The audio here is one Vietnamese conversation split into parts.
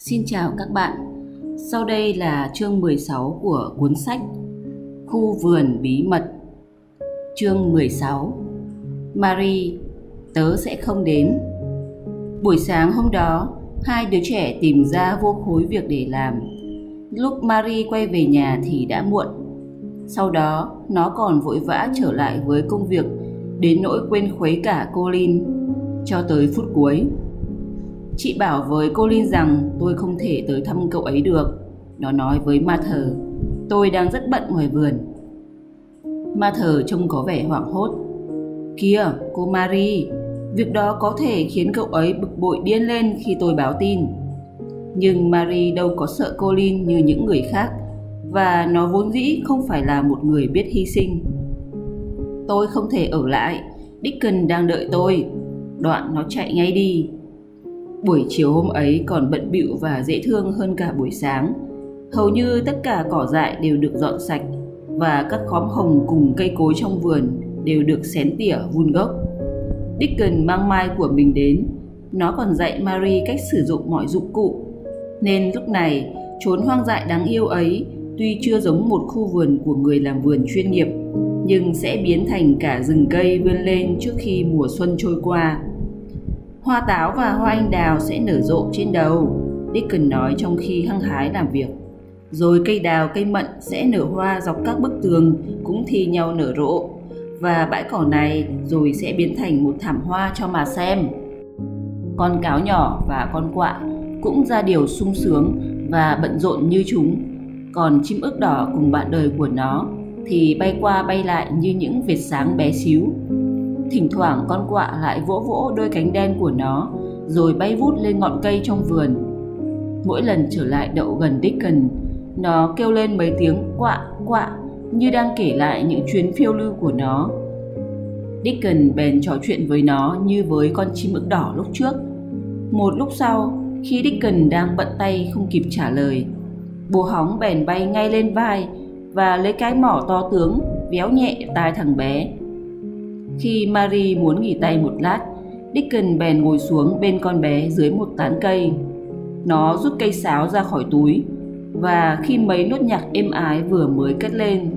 Xin chào các bạn. Sau đây là chương 16 của cuốn sách Khu vườn bí mật. Chương 16. Marie, tớ sẽ không đến. Buổi sáng hôm đó, hai đứa trẻ tìm ra vô khối việc để làm. Lúc Marie quay về nhà thì đã muộn. Sau đó, nó còn vội vã trở lại với công việc đến nỗi quên khuấy cả Colin cho tới phút cuối. Chị bảo với cô Linh rằng tôi không thể tới thăm cậu ấy được. Nó nói với ma thờ, tôi đang rất bận ngoài vườn. Ma thờ trông có vẻ hoảng hốt. Kìa, cô Marie, việc đó có thể khiến cậu ấy bực bội điên lên khi tôi báo tin. Nhưng Marie đâu có sợ cô Linh như những người khác và nó vốn dĩ không phải là một người biết hy sinh. Tôi không thể ở lại, Dickon đang đợi tôi. Đoạn nó chạy ngay đi Buổi chiều hôm ấy còn bận bịu và dễ thương hơn cả buổi sáng. Hầu như tất cả cỏ dại đều được dọn sạch và các khóm hồng cùng cây cối trong vườn đều được xén tỉa vun gốc. Dickon mang mai của mình đến. Nó còn dạy Marie cách sử dụng mọi dụng cụ. Nên lúc này, chốn hoang dại đáng yêu ấy tuy chưa giống một khu vườn của người làm vườn chuyên nghiệp, nhưng sẽ biến thành cả rừng cây vươn lên trước khi mùa xuân trôi qua Hoa táo và hoa anh đào sẽ nở rộ trên đầu, Dickon nói trong khi hăng hái làm việc. Rồi cây đào, cây mận sẽ nở hoa dọc các bức tường cũng thi nhau nở rộ. Và bãi cỏ này rồi sẽ biến thành một thảm hoa cho mà xem. Con cáo nhỏ và con quạ cũng ra điều sung sướng và bận rộn như chúng. Còn chim ức đỏ cùng bạn đời của nó thì bay qua bay lại như những vệt sáng bé xíu Thỉnh thoảng con quạ lại vỗ vỗ đôi cánh đen của nó rồi bay vút lên ngọn cây trong vườn. Mỗi lần trở lại đậu gần Dickon, nó kêu lên mấy tiếng quạ quạ như đang kể lại những chuyến phiêu lưu của nó. Dickon bèn trò chuyện với nó như với con chim ức đỏ lúc trước. Một lúc sau, khi Dickon đang bận tay không kịp trả lời, Bố hóng bèn bay ngay lên vai và lấy cái mỏ to tướng véo nhẹ tai thằng bé khi Marie muốn nghỉ tay một lát, Dickon bèn ngồi xuống bên con bé dưới một tán cây. Nó rút cây sáo ra khỏi túi và khi mấy nốt nhạc êm ái vừa mới cất lên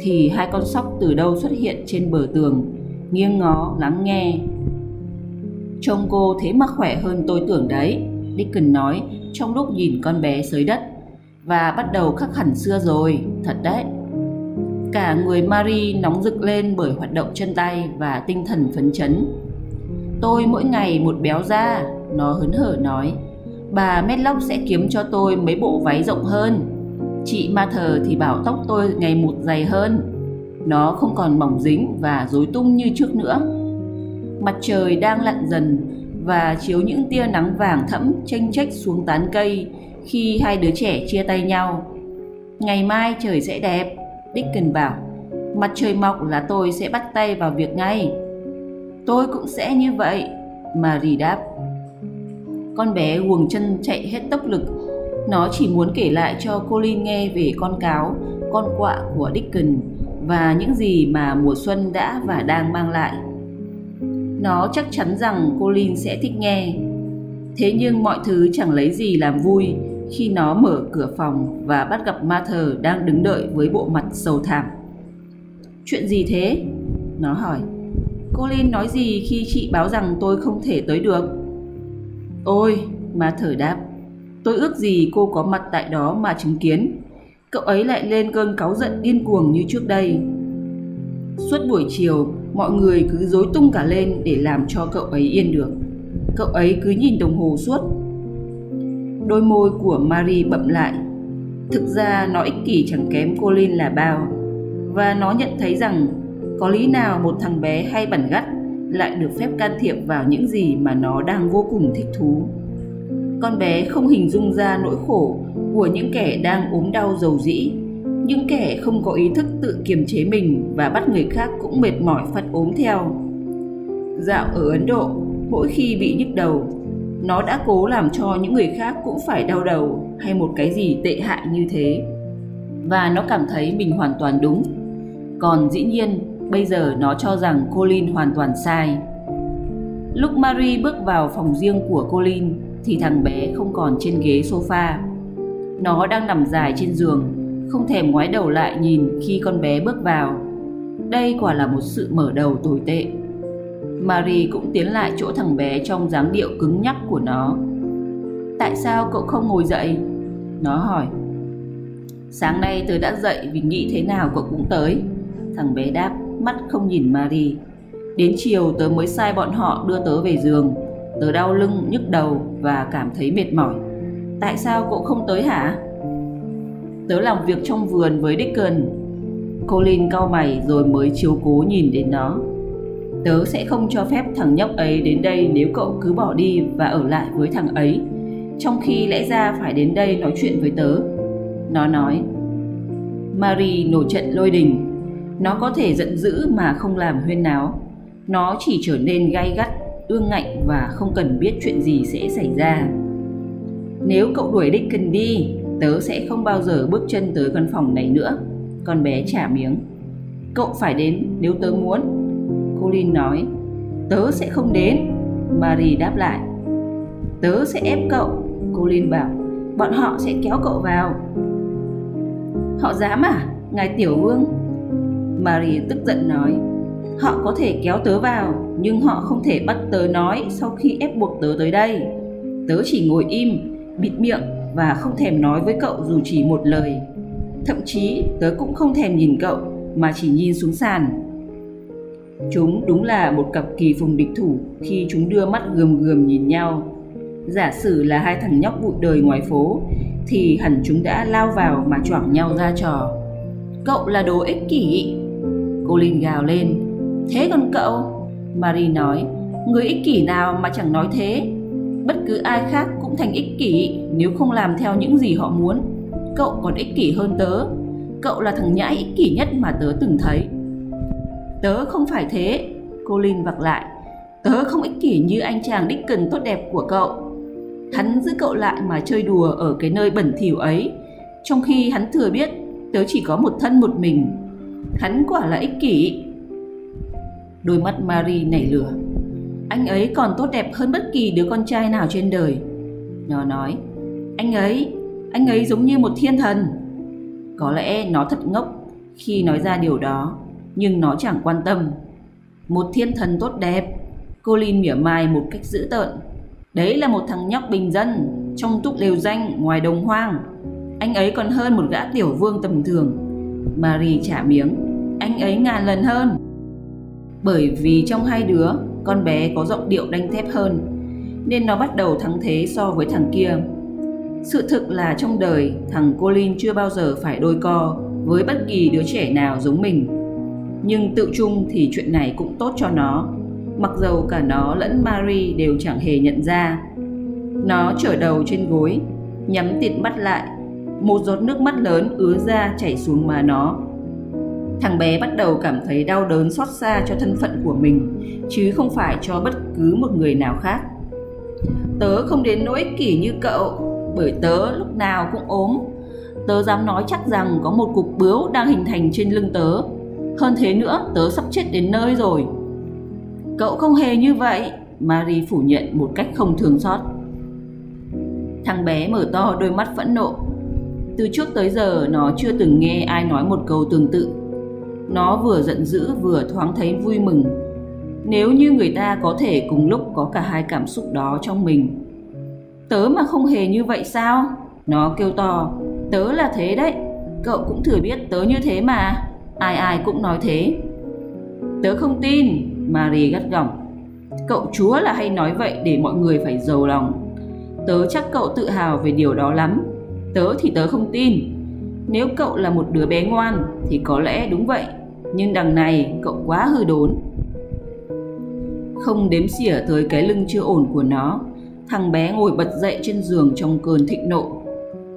thì hai con sóc từ đâu xuất hiện trên bờ tường, nghiêng ngó lắng nghe. Trông cô thế mà khỏe hơn tôi tưởng đấy, Dickon nói trong lúc nhìn con bé sới đất. Và bắt đầu khắc hẳn xưa rồi, thật đấy. Cả người Marie nóng rực lên bởi hoạt động chân tay và tinh thần phấn chấn. Tôi mỗi ngày một béo ra, nó hớn hở nói. Bà Medlock sẽ kiếm cho tôi mấy bộ váy rộng hơn. Chị Ma Thờ thì bảo tóc tôi ngày một dày hơn. Nó không còn mỏng dính và rối tung như trước nữa. Mặt trời đang lặn dần và chiếu những tia nắng vàng thẫm chênh chách xuống tán cây khi hai đứa trẻ chia tay nhau. Ngày mai trời sẽ đẹp, Dickens bảo, Mặt trời mọc là tôi sẽ bắt tay vào việc ngay. Tôi cũng sẽ như vậy Marie đáp. Con bé guồng chân chạy hết tốc lực. Nó chỉ muốn kể lại cho Colin nghe về con cáo, Con quạ của Dickens Và những gì mà mùa xuân đã và đang mang lại. Nó chắc chắn rằng Colin sẽ thích nghe. Thế nhưng mọi thứ chẳng lấy gì làm vui khi nó mở cửa phòng và bắt gặp Martha đang đứng đợi với bộ mặt sầu thảm. Chuyện gì thế? Nó hỏi. Cô Lin nói gì khi chị báo rằng tôi không thể tới được? Ôi, Martha đáp. Tôi ước gì cô có mặt tại đó mà chứng kiến. Cậu ấy lại lên cơn cáu giận điên cuồng như trước đây. Suốt buổi chiều, mọi người cứ dối tung cả lên để làm cho cậu ấy yên được. Cậu ấy cứ nhìn đồng hồ suốt Đôi môi của Marie bậm lại. Thực ra nó ích kỷ chẳng kém Colin là bao. Và nó nhận thấy rằng có lý nào một thằng bé hay bẩn gắt lại được phép can thiệp vào những gì mà nó đang vô cùng thích thú. Con bé không hình dung ra nỗi khổ của những kẻ đang ốm đau dầu dĩ, những kẻ không có ý thức tự kiềm chế mình và bắt người khác cũng mệt mỏi phát ốm theo. Dạo ở Ấn Độ, mỗi khi bị nhức đầu, nó đã cố làm cho những người khác cũng phải đau đầu hay một cái gì tệ hại như thế và nó cảm thấy mình hoàn toàn đúng còn dĩ nhiên bây giờ nó cho rằng Colin hoàn toàn sai lúc Marie bước vào phòng riêng của Colin thì thằng bé không còn trên ghế sofa. Nó đang nằm dài trên giường, không thèm ngoái đầu lại nhìn khi con bé bước vào. Đây quả là một sự mở đầu tồi tệ. Marie cũng tiến lại chỗ thằng bé trong dáng điệu cứng nhắc của nó. Tại sao cậu không ngồi dậy? Nó hỏi. Sáng nay tớ đã dậy vì nghĩ thế nào cậu cũng tới. Thằng bé đáp, mắt không nhìn Marie. Đến chiều tớ mới sai bọn họ đưa tớ về giường. Tớ đau lưng, nhức đầu và cảm thấy mệt mỏi. Tại sao cậu không tới hả? Tớ làm việc trong vườn với Dickon. Colin cau mày rồi mới chiếu cố nhìn đến nó. Tớ sẽ không cho phép thằng nhóc ấy đến đây nếu cậu cứ bỏ đi và ở lại với thằng ấy. Trong khi lẽ ra phải đến đây nói chuyện với tớ. Nó nói. Marie nổi trận lôi đình. Nó có thể giận dữ mà không làm huyên náo. Nó chỉ trở nên gai gắt, ương ngạnh và không cần biết chuyện gì sẽ xảy ra. Nếu cậu đuổi Dickon đi, tớ sẽ không bao giờ bước chân tới căn phòng này nữa. Con bé trả miếng. Cậu phải đến nếu tớ muốn. Colin nói. Tớ sẽ không đến. Marie đáp lại. Tớ sẽ ép cậu. Colin bảo. Bọn họ sẽ kéo cậu vào. Họ dám à? Ngài Tiểu Vương? Marie tức giận nói. Họ có thể kéo tớ vào, nhưng họ không thể bắt tớ nói sau khi ép buộc tớ tới đây. Tớ chỉ ngồi im, bịt miệng và không thèm nói với cậu dù chỉ một lời. Thậm chí tớ cũng không thèm nhìn cậu mà chỉ nhìn xuống sàn. Chúng đúng là một cặp kỳ phùng địch thủ khi chúng đưa mắt gườm gườm nhìn nhau. Giả sử là hai thằng nhóc bụi đời ngoài phố, thì hẳn chúng đã lao vào mà choảng nhau ra trò. Cậu là đồ ích kỷ. Cô Linh gào lên. Thế còn cậu? Marie nói. Người ích kỷ nào mà chẳng nói thế bất cứ ai khác cũng thành ích kỷ, nếu không làm theo những gì họ muốn cậu còn ích kỷ hơn tớ cậu là thằng nhãi ích kỷ nhất mà tớ từng thấy tớ không phải thế. Cô linh vặc lại. Tớ không ích kỷ như anh chàng đích cần tốt đẹp của cậu. Hắn giữ cậu lại mà chơi đùa ở cái nơi bẩn thỉu ấy. Trong khi hắn thừa biết, tớ chỉ có một thân một mình. Hắn quả là ích kỷ. Đôi mắt marie nảy lửa. Anh ấy còn tốt đẹp hơn bất kỳ đứa con trai nào trên đời. Nó nói, anh ấy anh ấy giống như một thiên thần. Có lẽ nó thật ngốc khi nói ra điều đó nhưng nó chẳng quan tâm. Một thiên thần tốt đẹp, cô Linh mỉa mai một cách dữ tợn. Đấy là một thằng nhóc bình dân, trong túc lều danh ngoài đồng hoang. Anh ấy còn hơn một gã tiểu vương tầm thường. Marie trả miếng, anh ấy ngàn lần hơn. Bởi vì trong hai đứa, con bé có giọng điệu đanh thép hơn, nên nó bắt đầu thắng thế so với thằng kia. Sự thực là trong đời, thằng Colin chưa bao giờ phải đôi co với bất kỳ đứa trẻ nào giống mình nhưng tự chung thì chuyện này cũng tốt cho nó mặc dầu cả nó lẫn Marie đều chẳng hề nhận ra nó trở đầu trên gối nhắm tịt mắt lại một giọt nước mắt lớn ứa ra chảy xuống má nó Thằng bé bắt đầu cảm thấy đau đớn xót xa cho thân phận của mình, chứ không phải cho bất cứ một người nào khác. Tớ không đến nỗi kỷ như cậu, bởi tớ lúc nào cũng ốm. Tớ dám nói chắc rằng có một cục bướu đang hình thành trên lưng tớ. Hơn thế nữa, tớ sắp chết đến nơi rồi. Cậu không hề như vậy, Marie phủ nhận một cách không thường xót. Thằng bé mở to đôi mắt phẫn nộ. Từ trước tới giờ nó chưa từng nghe ai nói một câu tương tự. Nó vừa giận dữ vừa thoáng thấy vui mừng. Nếu như người ta có thể cùng lúc có cả hai cảm xúc đó trong mình. Tớ mà không hề như vậy sao? Nó kêu to. Tớ là thế đấy. Cậu cũng thừa biết tớ như thế mà ai ai cũng nói thế tớ không tin marie gắt gỏng cậu chúa là hay nói vậy để mọi người phải giàu lòng tớ chắc cậu tự hào về điều đó lắm tớ thì tớ không tin nếu cậu là một đứa bé ngoan thì có lẽ đúng vậy, nhưng đằng này cậu quá hư đốn. Không đếm xỉa tới cái lưng chưa ổn của nó, thằng bé ngồi bật dậy trên giường trong cơn thịnh nộ.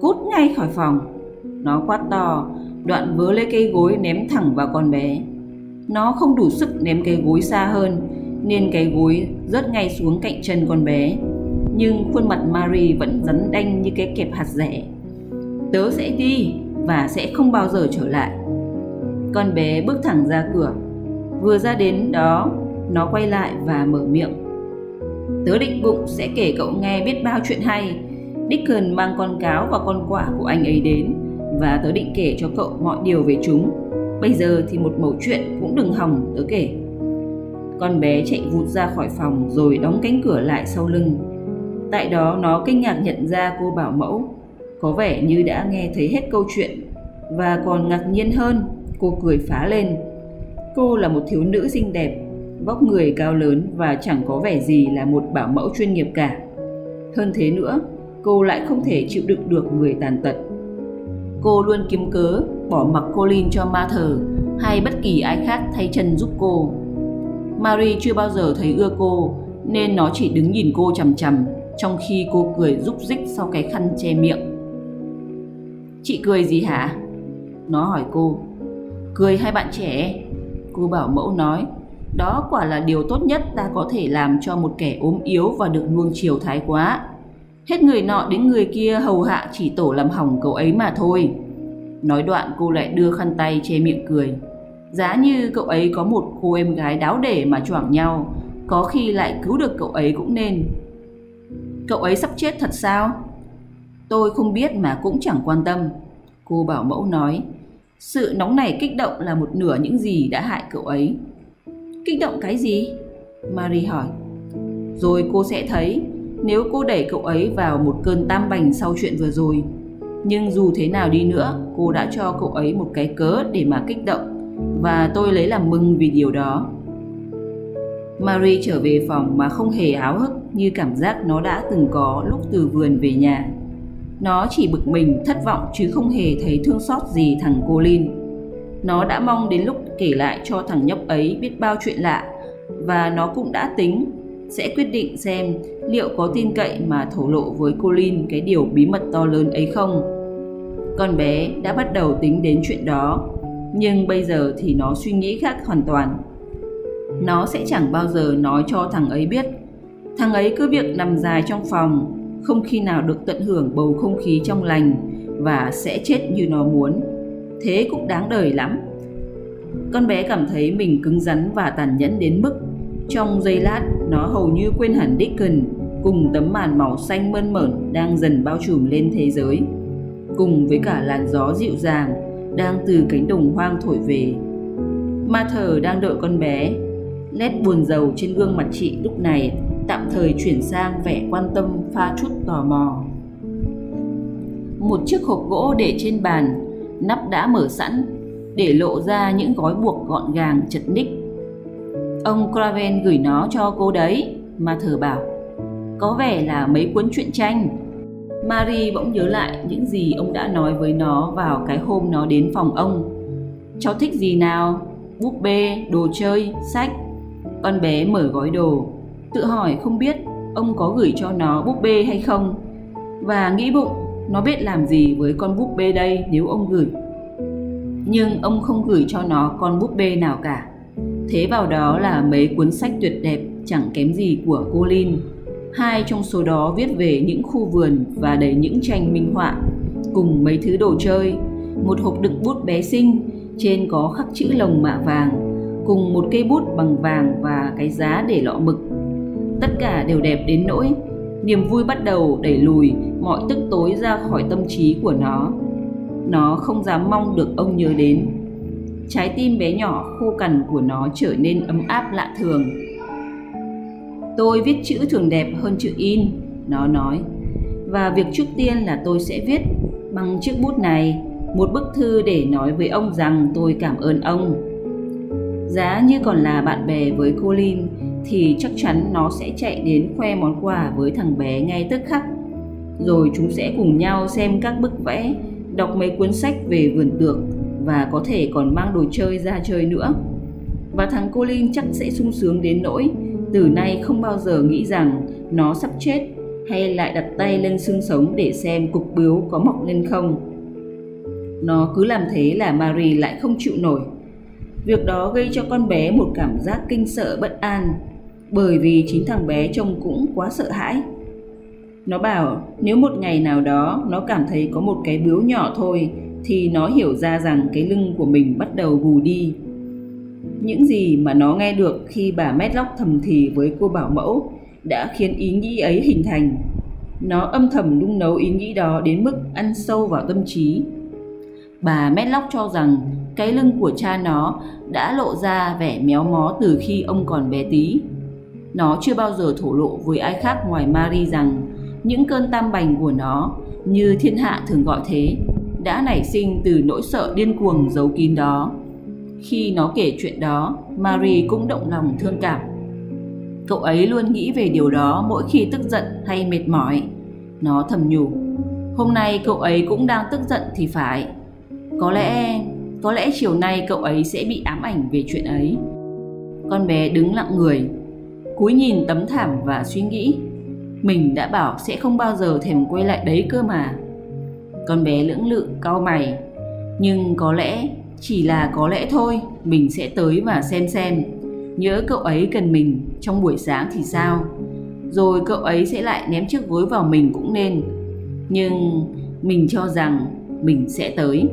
Cút ngay khỏi phòng. Nó quát to, đoạn vớ lấy cây gối ném thẳng vào con bé. Nó không đủ sức ném cây gối xa hơn, nên cái gối rớt ngay xuống cạnh chân con bé. Nhưng khuôn mặt mary vẫn rắn đanh như cái kẹp hạt rẻ. Tớ sẽ đi, và sẽ không bao giờ trở lại. Con bé bước thẳng ra cửa. Vừa ra đến đó, nó quay lại và mở miệng. Tớ định bụng sẽ kể cậu nghe biết bao chuyện hay. Dickon mang con cáo và con quạ của anh ấy đến và tớ định kể cho cậu mọi điều về chúng. Bây giờ thì một mẩu chuyện cũng đừng hỏng, tớ kể. Con bé chạy vụt ra khỏi phòng rồi đóng cánh cửa lại sau lưng. Tại đó nó kinh ngạc nhận ra cô bảo mẫu, có vẻ như đã nghe thấy hết câu chuyện và còn ngạc nhiên hơn, cô cười phá lên cô là một thiếu nữ xinh đẹp, vóc người cao lớn và chẳng có vẻ gì là một bảo mẫu chuyên nghiệp cả hơn thế nữa, cô lại không thể chịu đựng được người tàn tật cô luôn kiếm cớ bỏ mặc Colin cho ma thờ hay bất kỳ ai khác thay chân giúp cô Marie chưa bao giờ thấy ưa cô, nên nó chỉ đứng nhìn cô chằm chằm, trong khi cô cười rúc rích sau cái khăn che miệng Chị cười gì hả? Nó hỏi cô. Cười hai bạn trẻ. Cô bảo mẫu nói. Đó quả là điều tốt nhất ta có thể làm cho một kẻ ốm yếu và được nuông chiều thái quá. Hết người nọ đến người kia hầu hạ chỉ tổ làm hỏng cậu ấy mà thôi. Nói đoạn cô lại đưa khăn tay che miệng cười. Giá như cậu ấy có một cô em gái đáo để mà choảng nhau, có khi lại cứu được cậu ấy cũng nên. Cậu ấy sắp chết thật sao? Tôi không biết mà cũng chẳng quan tâm. Cô bảo mẫu nói, sự nóng này kích động là một nửa những gì đã hại cậu ấy. Kích động cái gì? Marie hỏi. Rồi cô sẽ thấy nếu cô đẩy cậu ấy vào một cơn tam bành sau chuyện vừa rồi. Nhưng dù thế nào đi nữa, cô đã cho cậu ấy một cái cớ để mà kích động và tôi lấy làm mừng vì điều đó. Marie trở về phòng mà không hề háo hức như cảm giác nó đã từng có lúc từ vườn về nhà. Nó chỉ bực mình, thất vọng chứ không hề thấy thương xót gì thằng Colin. Nó đã mong đến lúc kể lại cho thằng nhóc ấy biết bao chuyện lạ và nó cũng đã tính sẽ quyết định xem liệu có tin cậy mà thổ lộ với Colin cái điều bí mật to lớn ấy không. Con bé đã bắt đầu tính đến chuyện đó, nhưng bây giờ thì nó suy nghĩ khác hoàn toàn. Nó sẽ chẳng bao giờ nói cho thằng ấy biết. Thằng ấy cứ việc nằm dài trong phòng không khi nào được tận hưởng bầu không khí trong lành và sẽ chết như nó muốn. Thế cũng đáng đời lắm. Con bé cảm thấy mình cứng rắn và tàn nhẫn đến mức trong giây lát nó hầu như quên hẳn Dickens cùng tấm màn màu xanh mơn mởn đang dần bao trùm lên thế giới cùng với cả làn gió dịu dàng đang từ cánh đồng hoang thổi về. Ma thờ đang đợi con bé, nét buồn rầu trên gương mặt chị lúc này tạm thời chuyển sang vẻ quan tâm pha chút tò mò. Một chiếc hộp gỗ để trên bàn, nắp đã mở sẵn, để lộ ra những gói buộc gọn gàng chật ních. Ông Craven gửi nó cho cô đấy, mà thờ bảo. Có vẻ là mấy cuốn truyện tranh. Marie bỗng nhớ lại những gì ông đã nói với nó vào cái hôm nó đến phòng ông. Cháu thích gì nào? Búp bê, đồ chơi, sách. Con bé mở gói đồ, tự hỏi không biết ông có gửi cho nó búp bê hay không và nghĩ bụng nó biết làm gì với con búp bê đây nếu ông gửi nhưng ông không gửi cho nó con búp bê nào cả thế vào đó là mấy cuốn sách tuyệt đẹp, chẳng kém gì của cô Lin hai trong số đó viết về những khu vườn và đầy những tranh minh họa, cùng mấy thứ đồ chơi. Một hộp đựng bút bé xinh, trên có khắc chữ lồng mạ vàng, cùng một cây bút bằng vàng và cái giá để lọ mực. Tất cả đều đẹp đến nỗi, niềm vui bắt đầu đẩy lùi mọi tức tối ra khỏi tâm trí của nó. Nó không dám mong được ông nhớ đến trái tim bé nhỏ khô cằn của nó trở nên ấm áp lạ thường. Tôi viết chữ thường đẹp hơn chữ in nó nói. Và việc trước tiên là tôi sẽ viết bằng chiếc bút này một bức thư để nói với ông rằng tôi cảm ơn ông. Giá như còn là bạn bè với cô thì chắc chắn nó sẽ chạy đến khoe món quà với thằng bé ngay tức khắc. Rồi chúng sẽ cùng nhau xem các bức vẽ, đọc mấy cuốn sách về vườn tược và có thể còn mang đồ chơi ra chơi nữa. Và thằng Colin chắc sẽ sung sướng đến nỗi, từ nay không bao giờ nghĩ rằng nó sắp chết hay lại đặt tay lên xương sống để xem cục bướu có mọc lên không. Nó cứ làm thế là Marie lại không chịu nổi. Việc đó gây cho con bé một cảm giác kinh sợ bất an, bởi vì chính thằng bé trông cũng quá sợ hãi. Nó bảo, nếu một ngày nào đó nó cảm thấy có một cái bướu nhỏ thôi thì nó hiểu ra rằng cái lưng của mình bắt đầu gù đi. Những gì mà nó nghe được khi bà Medlock thầm thì với cô bảo mẫu đã khiến ý nghĩ ấy hình thành. Nó âm thầm đung nấu ý nghĩ đó đến mức ăn sâu vào tâm trí. Bà Medlock cho rằng cái lưng của cha nó đã lộ ra vẻ méo mó từ khi ông còn bé tí. Nó chưa bao giờ thổ lộ với ai khác ngoài Marie rằng những cơn tam bành của nó, như thiên hạ thường gọi thế, đã nảy sinh từ nỗi sợ điên cuồng giấu kín đó. Khi nó kể chuyện đó, Marie cũng động lòng thương cảm. Cậu ấy luôn nghĩ về điều đó mỗi khi tức giận hay mệt mỏi. Nó thầm nhủ, hôm nay cậu ấy cũng đang tức giận thì phải. Có lẽ, có lẽ chiều nay cậu ấy sẽ bị ám ảnh về chuyện ấy. Con bé đứng lặng người, cúi nhìn tấm thảm và suy nghĩ. Mình đã bảo sẽ không bao giờ thèm quay lại đấy cơ mà. Con bé lưỡng lự cau mày, nhưng có lẽ chỉ là có lẽ thôi, mình sẽ tới và xem xem. Nhớ cậu ấy cần mình trong buổi sáng thì sao? Rồi cậu ấy sẽ lại ném chiếc gối vào mình cũng nên. Nhưng mình cho rằng mình sẽ tới.